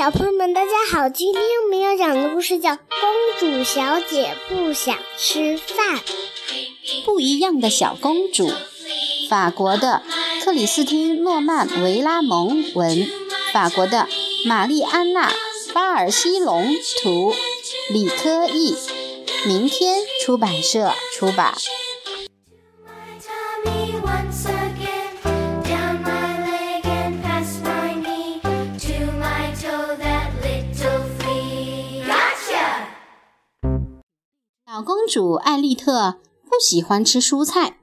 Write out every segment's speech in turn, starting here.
小朋友们，大家好！今天我们要讲的故事叫《公主小姐不想吃饭》。不一样的小公主，法国的克里斯汀·诺曼·维拉蒙文，法国的玛丽安娜·巴尔西隆图，李科译，明天出版社出版。主艾丽特不喜欢吃蔬菜。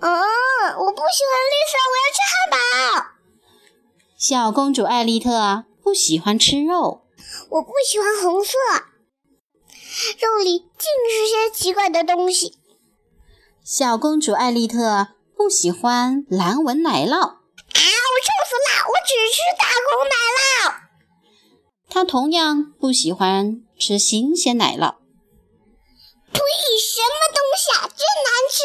嗯，我不喜欢绿色，我要吃汉堡。小公主艾丽特不喜欢吃肉。我不喜欢红色，肉里尽是些奇怪的东西。小公主艾丽特不喜欢蓝纹奶酪。啊，我臭死了！我只吃大红奶酪。她同样不喜欢吃新鲜奶酪。呸！什么东西啊，真难吃！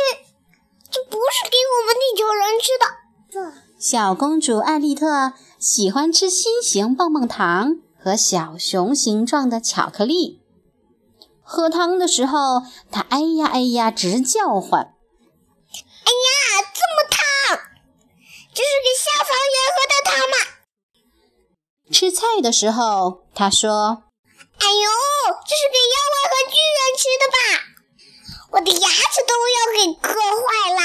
这不是给我们地球人吃的。小公主艾丽特喜欢吃心形棒棒糖和小熊形状的巧克力。喝汤的时候，她哎呀哎呀直叫唤。哎呀，这么烫！这是给消防员喝的汤吗？吃菜的时候，她说：“哎呦，这是给妖怪和巨人吃的吧？”我的牙齿都要给磕坏了。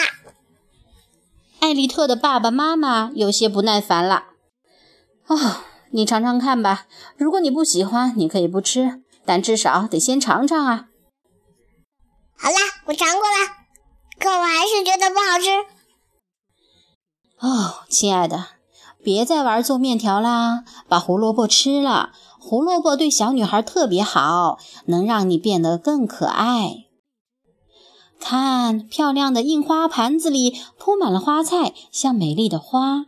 艾丽特的爸爸妈妈有些不耐烦了。哦，你尝尝看吧。如果你不喜欢，你可以不吃，但至少得先尝尝啊。好啦，我尝过了，可我还是觉得不好吃。哦，亲爱的，别再玩做面条啦，把胡萝卜吃了。胡萝卜对小女孩特别好，能让你变得更可爱。看，漂亮的印花盘子里铺满了花菜，像美丽的花。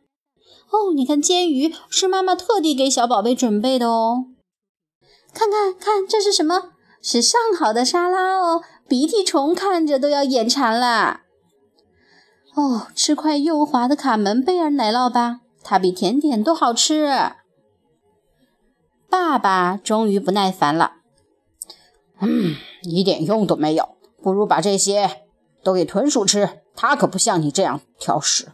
哦，你看，煎鱼是妈妈特地给小宝贝准备的哦。看看看，这是什么？是上好的沙拉哦。鼻涕虫看着都要眼馋了。哦，吃块幼滑的卡门贝尔奶酪吧，它比甜点都好吃。爸爸终于不耐烦了。嗯，一点用都没有。不如把这些都给豚鼠吃，它可不像你这样挑食。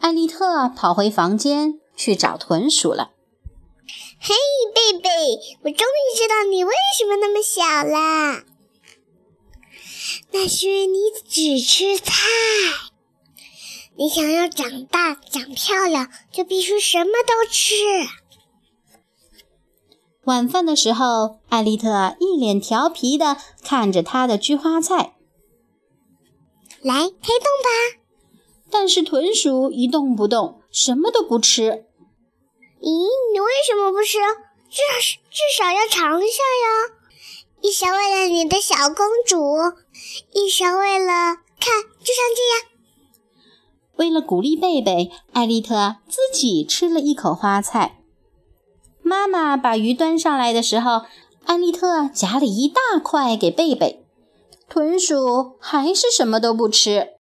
艾丽特跑回房间去找豚鼠了。嘿，贝贝，我终于知道你为什么那么小啦！那是因为你只吃菜。你想要长大、长漂亮，就必须什么都吃。晚饭的时候，艾丽特一脸调皮的看着她的菊花菜。来，开动吧！但是豚鼠一动不动，什么都不吃。咦，你为什么不吃？至少至少要尝一下呀！一勺为了你的小公主，一勺为了看，就像这样。为了鼓励贝贝，艾丽特自己吃了一口花菜。妈妈把鱼端上来的时候，艾丽特夹了一大块给贝贝。豚鼠还是什么都不吃。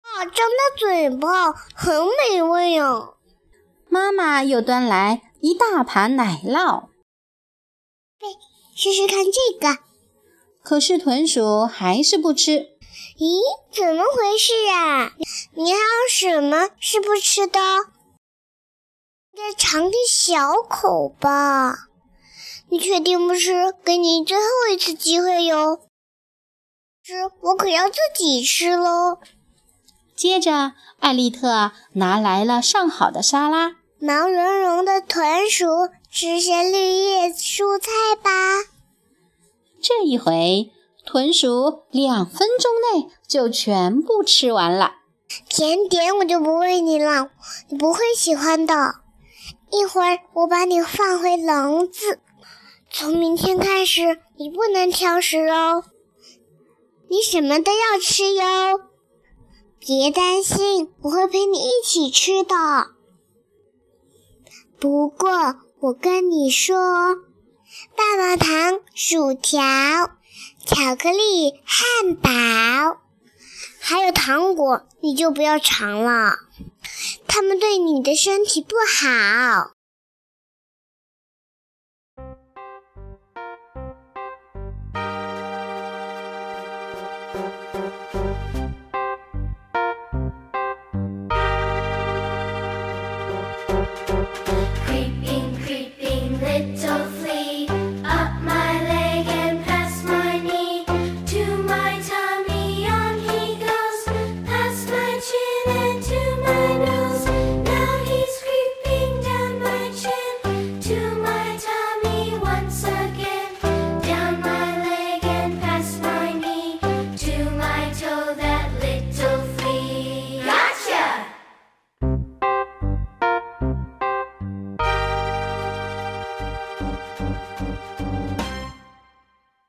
啊，张大嘴巴，很美味哦！妈妈又端来一大盘奶酪。贝，试试看这个。可是豚鼠还是不吃。咦，怎么回事啊？你还有什么是不吃的？再尝点小口吧，你确定不吃？给你最后一次机会哟！吃，我可要自己吃喽。接着，艾丽特拿来了上好的沙拉。毛茸茸的豚鼠，吃些绿叶蔬菜吧。这一回，豚鼠两分钟内就全部吃完了。甜点我就不喂你了，你不会喜欢的。一会儿我把你放回笼子。从明天开始，你不能挑食哦，你什么都要吃哟。别担心，我会陪你一起吃的。不过我跟你说，棒棒糖、薯条、巧克力、汉堡还有糖果，你就不要尝了，它们对你的身体不好。